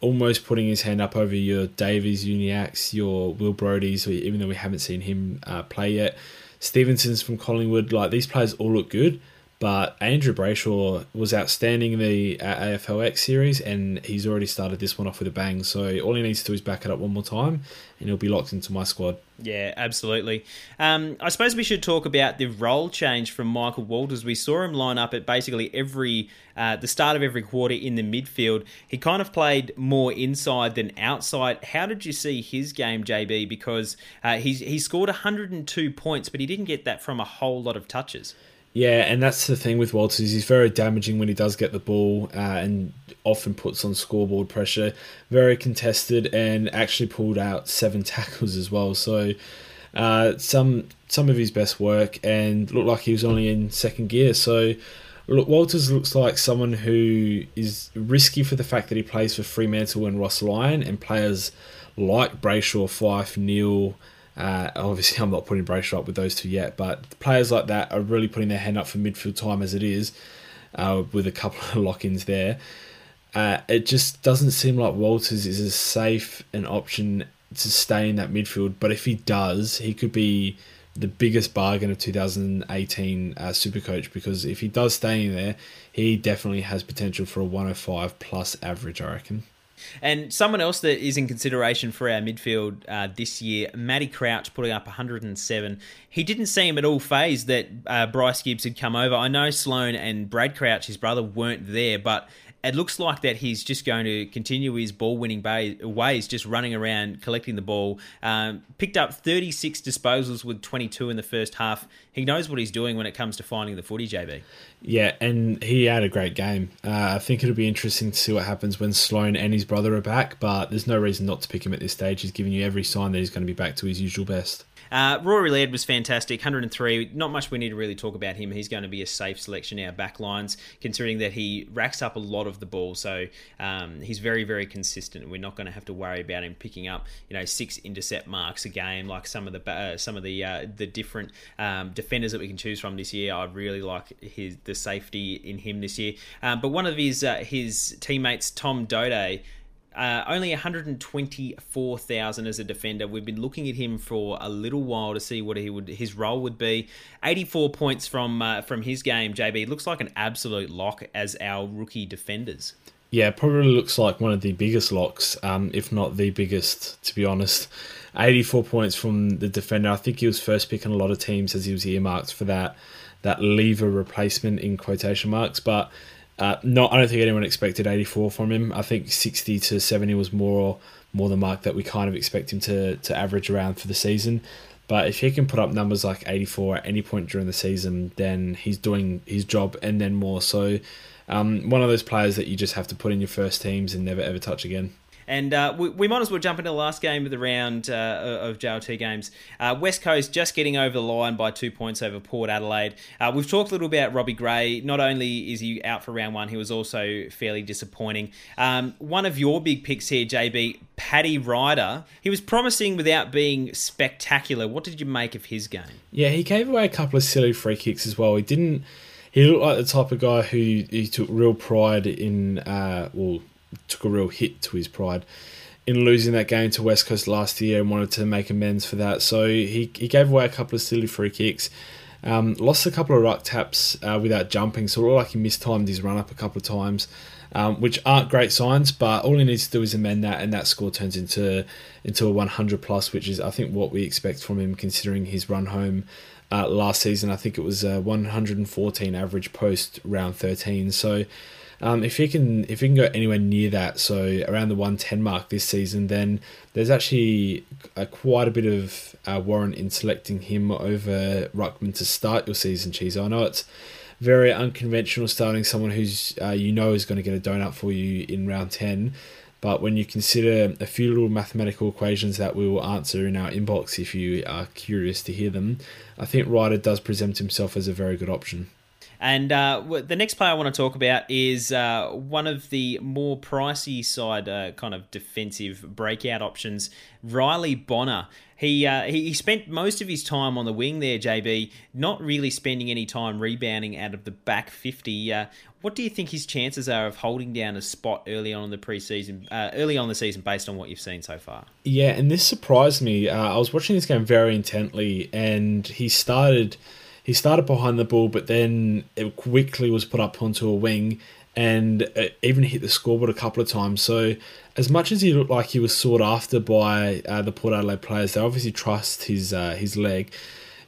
almost putting his hand up over your Davies, Uniackes, your Will Brodie's, even though we haven't seen him uh, play yet. Stephenson's from Collingwood. Like these players all look good. But Andrew Brayshaw was outstanding in the AFLX series, and he's already started this one off with a bang. So all he needs to do is back it up one more time, and he'll be locked into my squad. Yeah, absolutely. Um, I suppose we should talk about the role change from Michael Walters. We saw him line up at basically every uh, the start of every quarter in the midfield. He kind of played more inside than outside. How did you see his game, JB? Because uh, he's he scored 102 points, but he didn't get that from a whole lot of touches. Yeah, and that's the thing with Walters. He's very damaging when he does get the ball uh, and often puts on scoreboard pressure. Very contested and actually pulled out seven tackles as well. So uh, some some of his best work and looked like he was only in second gear. So look, Walters looks like someone who is risky for the fact that he plays for Fremantle and Ross Lyon and players like Brayshaw, Fyfe, Neale. Uh, obviously, I'm not putting Brayshaw up with those two yet, but players like that are really putting their hand up for midfield time as it is, uh, with a couple of lock ins there. Uh, it just doesn't seem like Walters is as safe an option to stay in that midfield, but if he does, he could be the biggest bargain of 2018 uh, Supercoach because if he does stay in there, he definitely has potential for a 105 plus average, I reckon. And someone else that is in consideration for our midfield uh, this year, Matty Crouch, putting up 107. He didn't seem at all phased that uh, Bryce Gibbs had come over. I know Sloane and Brad Crouch, his brother, weren't there, but it looks like that he's just going to continue his ball winning ways, just running around collecting the ball. Um, picked up 36 disposals with 22 in the first half. He knows what he's doing when it comes to finding the footy, JB. Yeah, and he had a great game. Uh, I think it'll be interesting to see what happens when Sloane and his brother are back, but there's no reason not to pick him at this stage. He's giving you every sign that he's going to be back to his usual best. Uh, Rory Laird was fantastic, 103. Not much we need to really talk about him. He's going to be a safe selection in our back lines, considering that he racks up a lot of the ball. So um, he's very, very consistent. We're not going to have to worry about him picking up, you know, six intercept marks a game like some of the uh, some of the uh, the different um, defenders that we can choose from this year. I really like his the safety in him this year. Um, but one of his uh, his teammates, Tom Doedee. Uh, only 124,000 as a defender. We've been looking at him for a little while to see what he would his role would be. 84 points from uh, from his game. JB looks like an absolute lock as our rookie defenders. Yeah, probably looks like one of the biggest locks, um, if not the biggest, to be honest. 84 points from the defender. I think he was first pick on a lot of teams as he was earmarked for that that lever replacement in quotation marks, but uh, not. I don't think anyone expected 84 from him. I think 60 to 70 was more more the mark that we kind of expect him to to average around for the season. But if he can put up numbers like 84 at any point during the season, then he's doing his job and then more. So, um, one of those players that you just have to put in your first teams and never ever touch again. And uh, we, we, might as well jump into the last game of the round uh, of JLT games. Uh, West Coast just getting over the line by two points over Port Adelaide. Uh, we've talked a little about Robbie Gray. Not only is he out for round one, he was also fairly disappointing. Um, one of your big picks here, JB, Paddy Ryder. He was promising without being spectacular. What did you make of his game? Yeah, he gave away a couple of silly free kicks as well. He didn't. He looked like the type of guy who he took real pride in. Uh, well, took a real hit to his pride in losing that game to West Coast last year and wanted to make amends for that. So he, he gave away a couple of silly free kicks. Um, lost a couple of ruck taps uh, without jumping, so it looked like he mistimed his run up a couple of times, um, which aren't great signs. But all he needs to do is amend that, and that score turns into into a 100 plus, which is I think what we expect from him, considering his run home uh, last season. I think it was 114 average post round 13. So um, if he can if he can go anywhere near that, so around the 110 mark this season, then there's actually a, quite a bit of uh, warrant in selecting him over Ruckman to start your season, Cheese. I know it's very unconventional starting someone who's uh, you know is going to get a donut for you in round 10. But when you consider a few little mathematical equations that we will answer in our inbox if you are curious to hear them, I think Ryder does present himself as a very good option. And uh, the next player I want to talk about is uh, one of the more pricey side, uh, kind of defensive breakout options, Riley Bonner. He, uh, he spent most of his time on the wing there, JB, not really spending any time rebounding out of the back 50. Uh, what do you think his chances are of holding down a spot early on in the preseason, uh, early on the season, based on what you've seen so far? Yeah, and this surprised me. I was watching this game very intently, and he started he started behind the ball, but then it quickly was put up onto a wing and even hit the scoreboard a couple of times. So, as much as he looked like he was sought after by uh, the Port Adelaide players, they obviously trust his uh, his leg.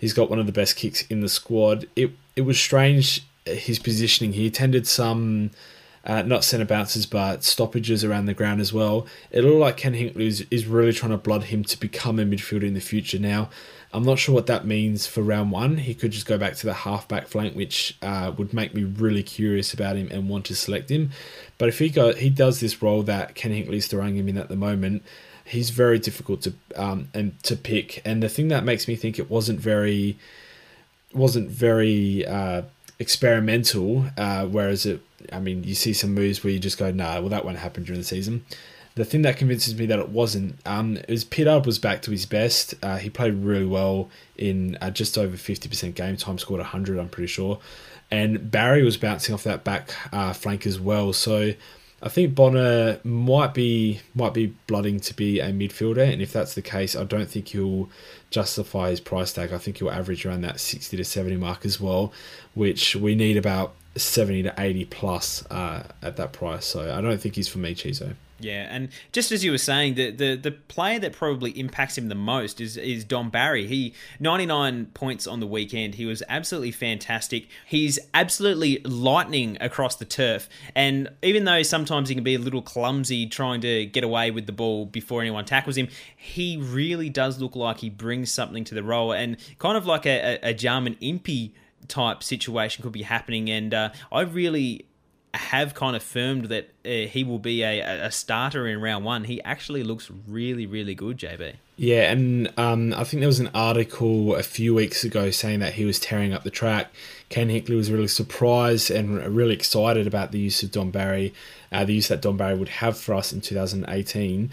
He's got one of the best kicks in the squad. It it was strange his positioning. He attended some. Uh, not centre bounces, but stoppages around the ground as well. It looked like Ken Hinkley is, is really trying to blood him to become a midfielder in the future. Now, I'm not sure what that means for round one. He could just go back to the halfback flank, which uh, would make me really curious about him and want to select him. But if he go, he does this role that Ken Hinkley's throwing him in at the moment. He's very difficult to um, and to pick. And the thing that makes me think it wasn't very wasn't very uh, experimental. Uh, whereas it, I mean, you see some moves where you just go, nah, well that won't happen during the season the thing that convinces me that it wasn't um, is Peter was back to his best. Uh, he played really well in uh, just over 50% game time, scored 100, I'm pretty sure. And Barry was bouncing off that back uh, flank as well. So I think Bonner might be might be blooding to be a midfielder, and if that's the case, I don't think he'll justify his price tag. I think he'll average around that 60 to 70 mark as well, which we need about 70 to 80 plus uh, at that price. So I don't think he's for me, Chizo. Yeah, and just as you were saying, the, the, the player that probably impacts him the most is is Don Barry. He 99 points on the weekend. He was absolutely fantastic. He's absolutely lightning across the turf. And even though sometimes he can be a little clumsy trying to get away with the ball before anyone tackles him, he really does look like he brings something to the role. And kind of like a, a, a Jarman type situation could be happening. And uh, I really have kind of firmed that uh, he will be a, a starter in round one. He actually looks really, really good, JB. Yeah, and um, I think there was an article a few weeks ago saying that he was tearing up the track. Ken Hinkley was really surprised and really excited about the use of Don Barry, uh, the use that Don Barry would have for us in 2018.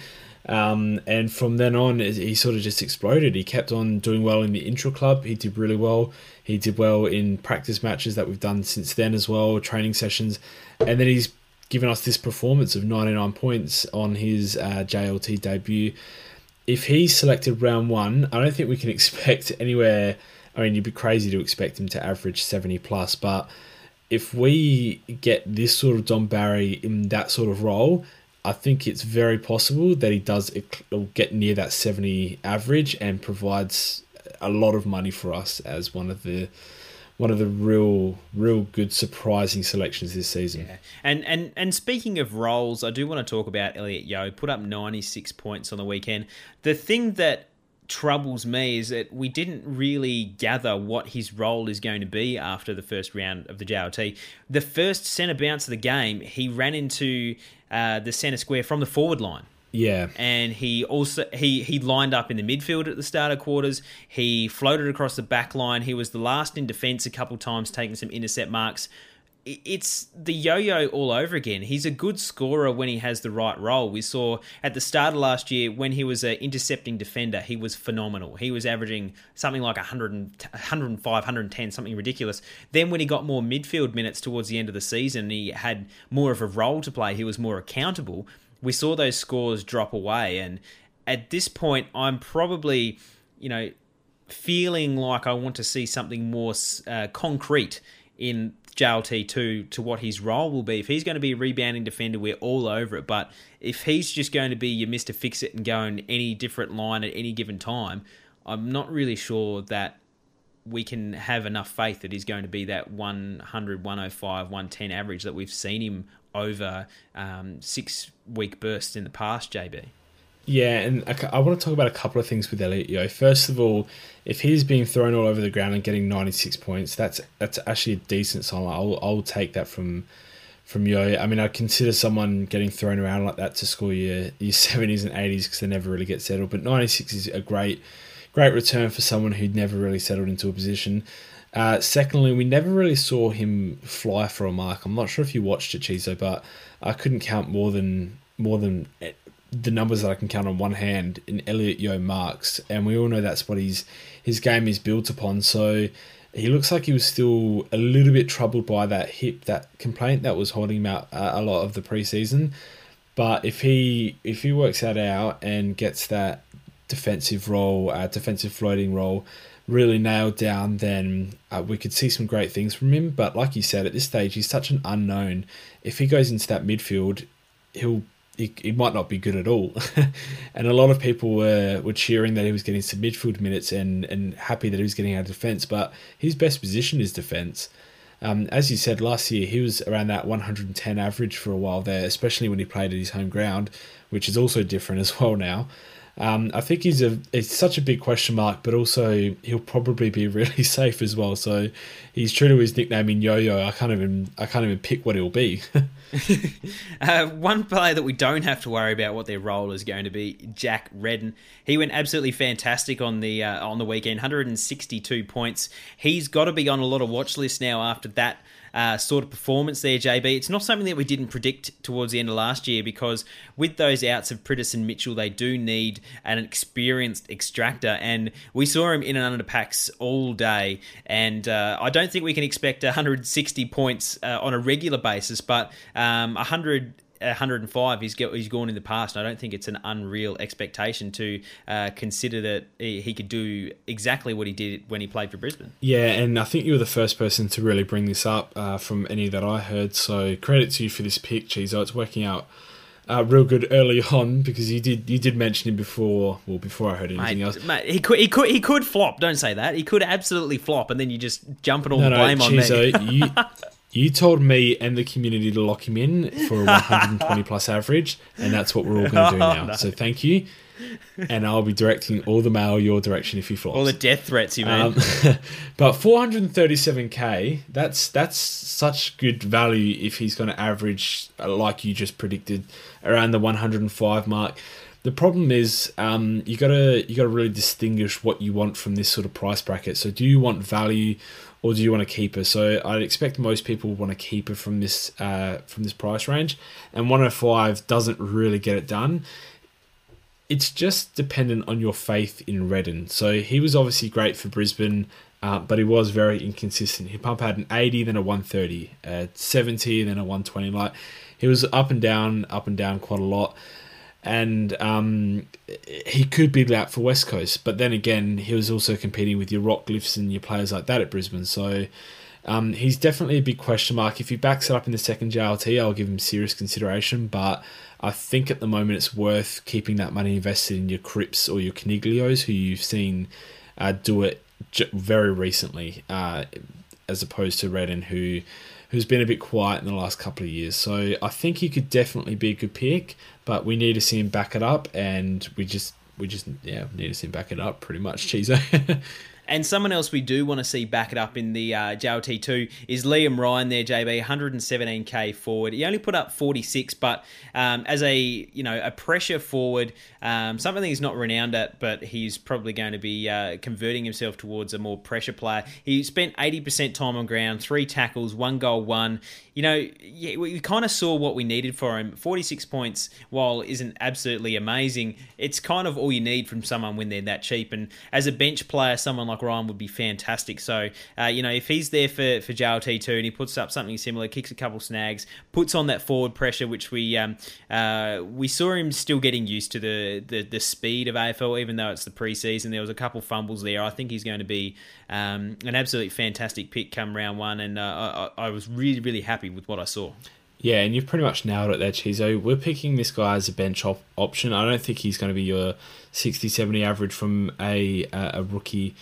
Um, and from then on, he sort of just exploded. He kept on doing well in the intra club. He did really well. He did well in practice matches that we've done since then as well, training sessions. And then he's given us this performance of 99 points on his uh, JLT debut. If he's selected round one, I don't think we can expect anywhere. I mean, you'd be crazy to expect him to average 70 plus, but if we get this sort of Don Barry in that sort of role, I think it's very possible that he does get near that 70 average and provides a lot of money for us as one of the one of the real real good surprising selections this season. Yeah. And and and speaking of roles, I do want to talk about Elliot Yeo Put up 96 points on the weekend. The thing that troubles me is that we didn't really gather what his role is going to be after the first round of the JLT. The first centre bounce of the game, he ran into uh, the centre square from the forward line. Yeah. And he also he he lined up in the midfield at the start of quarters. He floated across the back line. He was the last in defence a couple times, taking some intercept marks it's the yo-yo all over again. He's a good scorer when he has the right role. We saw at the start of last year when he was an intercepting defender, he was phenomenal. He was averaging something like 100 105, 110, something ridiculous. Then when he got more midfield minutes towards the end of the season, he had more of a role to play. He was more accountable. We saw those scores drop away and at this point I'm probably, you know, feeling like I want to see something more uh, concrete in JLT2 to what his role will be. If he's going to be a rebounding defender, we're all over it. But if he's just going to be your Mr. Fix It and go in any different line at any given time, I'm not really sure that we can have enough faith that he's going to be that 100, 105, 110 average that we've seen him over um, six week bursts in the past, JB. Yeah, and I, want to talk about a couple of things with Elliot Yeo. First of all, if he's being thrown all over the ground and getting 96 points, that's that's actually a decent sign. I'll, I'll take that from from Yeo. I mean, I consider someone getting thrown around like that to score your, your 70s and 80s because they never really get settled. But 96 is a great great return for someone who'd never really settled into a position. Uh, secondly, we never really saw him fly for a mark. I'm not sure if you watched it, Chizo, but I couldn't count more than more than the numbers that I can count on one hand in Elliot Yeo marks, and we all know that's what his his game is built upon. So he looks like he was still a little bit troubled by that hip, that complaint that was holding him out a lot of the preseason. But if he if he works that out and gets that defensive role, uh, defensive floating role, really nailed down, then uh, we could see some great things from him. But like you said, at this stage, he's such an unknown. If he goes into that midfield, he'll he, he might not be good at all. and a lot of people were, were cheering that he was getting some midfield minutes and, and happy that he was getting out of defence. But his best position is defence. Um, as you said last year, he was around that 110 average for a while there, especially when he played at his home ground, which is also different as well now. Um, I think he's a it's such a big question mark, but also he'll probably be really safe as well. So he's true to his nickname in Yo-Yo. I can't even I can't even pick what he'll be. uh, one player that we don't have to worry about what their role is going to be, Jack Redden. He went absolutely fantastic on the uh, on the weekend, 162 points. He's got to be on a lot of watch lists now after that uh, sort of performance there, JB. It's not something that we didn't predict towards the end of last year because with those outs of Priddis and Mitchell, they do need an experienced extractor, and we saw him in and under packs all day. And uh, I don't think we can expect 160 points uh, on a regular basis, but um, 100 105 he's he's gone in the past. And I don't think it's an unreal expectation to uh, consider that he, he, could do exactly what he did when he played for Brisbane. Yeah, and I think you were the first person to really bring this up uh, from any that I heard. So credit to you for this pick, Chizo. It's working out. Uh, real good early on because you did you did mention him before well before I heard anything mate, else. Mate, he could he could he could flop. Don't say that. He could absolutely flop, and then you just jump jumping all no, the blame no, on me. you, You told me and the community to lock him in for a 120 plus average, and that's what we're all going to do now. Oh, no. So thank you, and I'll be directing all the mail your direction if he flops. All the death threats you made. Um, but 437k, that's that's such good value if he's going to average, like you just predicted, around the 105 mark. The problem is um, you gotta you gotta really distinguish what you want from this sort of price bracket. So do you want value or do you want a keeper? So I'd expect most people want a keeper from this uh, from this price range, and 105 doesn't really get it done. It's just dependent on your faith in Redden. So he was obviously great for Brisbane, uh, but he was very inconsistent. He pump had an 80, then a 130, a 70, then a 120. Like he was up and down, up and down quite a lot and um, he could be out for West Coast. But then again, he was also competing with your Rockliffs and your players like that at Brisbane. So um, he's definitely a big question mark. If he backs it up in the second JLT, I'll give him serious consideration. But I think at the moment it's worth keeping that money invested in your Cripps or your Coniglios, who you've seen uh, do it very recently, uh, as opposed to Redden, who who's been a bit quiet in the last couple of years. So I think he could definitely be a good pick, but we need to see him back it up, and we just we just yeah need to see him back it up pretty much, Chizo. And someone else we do want to see back it up in the uh, JLT2 is Liam Ryan there, JB, 117k forward. He only put up 46, but um, as a you know a pressure forward, um, something he's not renowned at, but he's probably going to be uh, converting himself towards a more pressure player. He spent 80% time on ground, three tackles, one goal, one you know, yeah, we kind of saw what we needed for him. 46 points, while isn't absolutely amazing, it's kind of all you need from someone when they're that cheap. And as a bench player, someone like Ryan would be fantastic. So, uh, you know, if he's there for, for JLT2 and he puts up something similar, kicks a couple snags, puts on that forward pressure, which we um, uh, we saw him still getting used to the, the, the speed of AFL, even though it's the preseason. There was a couple fumbles there. I think he's going to be um, an absolutely fantastic pick come round one. And uh, I, I was really, really happy with what I saw. Yeah, and you've pretty much nailed it there, Chizo. We're picking this guy as a bench op- option. I don't think he's going to be your 60 70 average from a, a rookie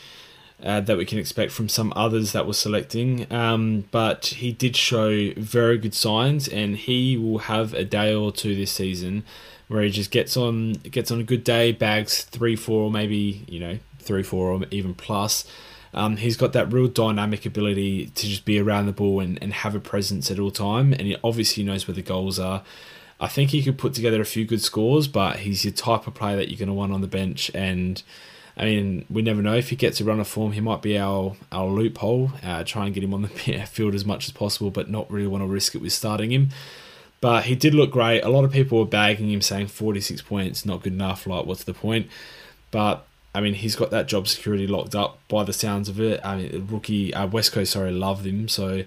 uh, that we can expect from some others that we're selecting. Um, but he did show very good signs, and he will have a day or two this season where he just gets on gets on a good day, bags three, four, or maybe you know three, four, or even plus um, he's got that real dynamic ability to just be around the ball and, and have a presence at all time, and he obviously knows where the goals are. I think he could put together a few good scores, but he's your type of player that you're going to want on the bench. And I mean, we never know if he gets a run of form, he might be our our loophole. Uh, try and get him on the field as much as possible, but not really want to risk it with starting him. But he did look great. A lot of people were bagging him, saying 46 points, not good enough. Like, what's the point? But I mean, he's got that job security locked up by the sounds of it. I mean, rookie uh, West Coast, sorry, loved him. So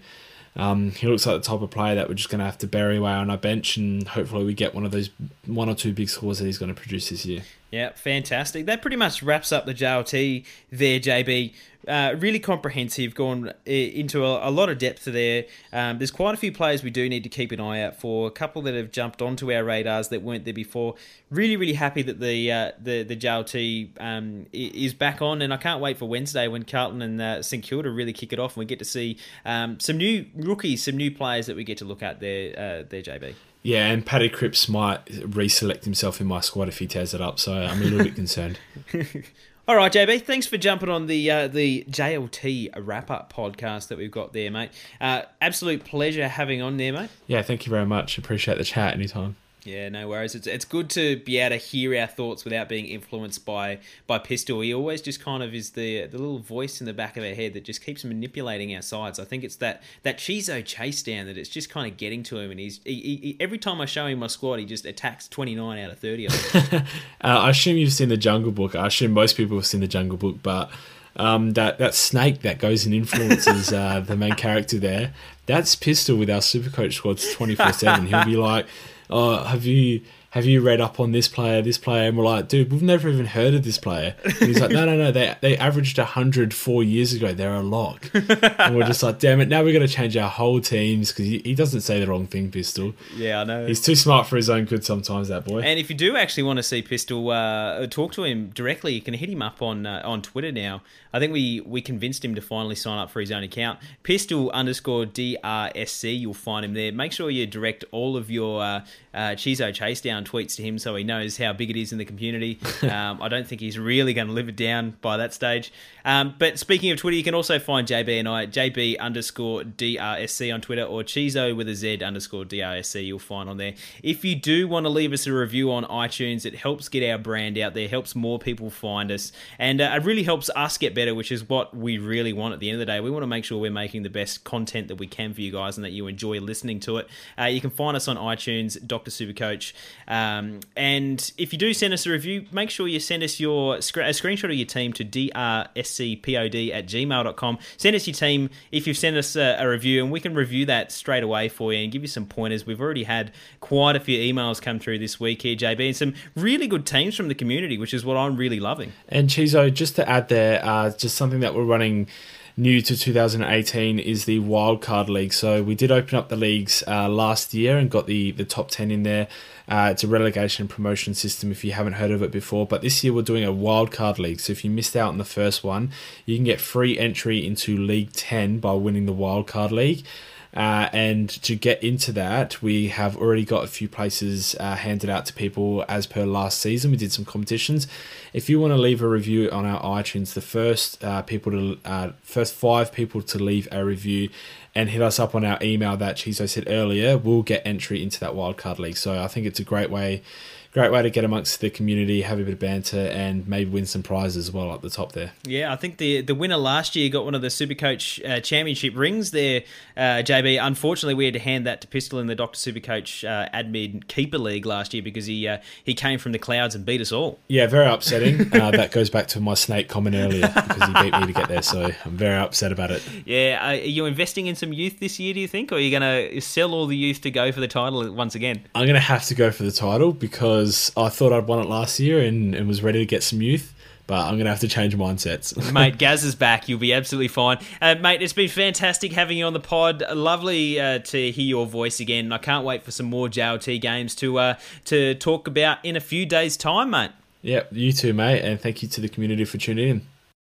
um, he looks like the type of player that we're just going to have to bury away on our bench, and hopefully we get one of those one or two big scores that he's going to produce this year. Yeah, fantastic. That pretty much wraps up the JLT there, JB. Uh, really comprehensive, gone uh, into a, a lot of depth there. Um, there's quite a few players we do need to keep an eye out for. A couple that have jumped onto our radars that weren't there before. Really, really happy that the uh, the the JLT um, is back on, and I can't wait for Wednesday when Carlton and uh, St Kilda really kick it off, and we get to see um, some new rookies, some new players that we get to look at there, uh, there, JB. Yeah, and Paddy Cripps might reselect himself in my squad if he tears it up, so I'm a little bit concerned. All right, JB, thanks for jumping on the uh, the JLT wrap up podcast that we've got there, mate. Uh, absolute pleasure having on there, mate. Yeah, thank you very much. Appreciate the chat anytime. Yeah, no worries. It's it's good to be able to hear our thoughts without being influenced by by Pistol. He always just kind of is the the little voice in the back of our head that just keeps manipulating our sides. I think it's that that Chizo chase down that it's just kind of getting to him, and he's he, he, every time I show him my squad, he just attacks twenty nine out of thirty. uh, I assume you've seen the Jungle Book. I assume most people have seen the Jungle Book, but. Um, that that snake that goes and influences uh, the main character there. That's Pistol with our Super Coach squads twenty four seven. He'll be like, oh, have you have you read up on this player, this player? And we're like, dude, we've never even heard of this player. And he's like, no, no, no, they they averaged 100 four years ago. They're a lock. and we're just like, damn it, now we're going to change our whole teams because he, he doesn't say the wrong thing, Pistol. Yeah, I know. He's too smart for his own good sometimes, that boy. And if you do actually want to see Pistol, uh, talk to him directly, you can hit him up on uh, on Twitter now. I think we, we convinced him to finally sign up for his own account. Pistol underscore DRSC, you'll find him there. Make sure you direct all of your uh, uh, Chizo chase down tweets to him so he knows how big it is in the community. Um, I don't think he's really going to live it down by that stage. Um, but speaking of Twitter, you can also find JB and I at JB underscore DRSC on Twitter or Chizo with a Z underscore DRSC you'll find on there. If you do want to leave us a review on iTunes, it helps get our brand out there, helps more people find us, and uh, it really helps us get better, which is what we really want at the end of the day. We want to make sure we're making the best content that we can for you guys and that you enjoy listening to it. Uh, you can find us on iTunes, Dr. Supercoach. Um, and if you do send us a review, make sure you send us your a screenshot of your team to drscpod at gmail.com. Send us your team if you've sent us a, a review, and we can review that straight away for you and give you some pointers. We've already had quite a few emails come through this week here, JB, and some really good teams from the community, which is what I'm really loving. And Chizo, just to add there, uh, just something that we're running new to 2018 is the wildcard league. So we did open up the leagues uh, last year and got the the top 10 in there. Uh, it's a relegation promotion system if you haven't heard of it before. But this year we're doing a wildcard league. So if you missed out on the first one, you can get free entry into League 10 by winning the wildcard league. Uh, and to get into that, we have already got a few places uh, handed out to people as per last season. We did some competitions. If you want to leave a review on our iTunes, the first uh, people to uh, first five people to leave a review and hit us up on our email that Chizo said earlier, will get entry into that wildcard league. So I think it's a great way great way to get amongst the community, have a bit of banter, and maybe win some prizes as well at the top there. Yeah, I think the the winner last year got one of the Supercoach uh, Championship rings there, uh, JB. Unfortunately, we had to hand that to Pistol in the Doctor Supercoach uh, Admin Keeper League last year because he uh, he came from the clouds and beat us all. Yeah, very upsetting. Uh, that goes back to my snake comment earlier because he beat me to get there, so I'm very upset about it. Yeah, are you investing in some youth this year? Do you think, or are you going to sell all the youth to go for the title once again? I'm going to have to go for the title because because I thought I'd won it last year and, and was ready to get some youth but I'm going to have to change mindsets. mate, Gaz is back. You'll be absolutely fine. Uh, mate, it's been fantastic having you on the pod. Lovely uh, to hear your voice again. I can't wait for some more JLT games to uh, to talk about in a few days' time, mate. Yep, you too, mate. And thank you to the community for tuning in.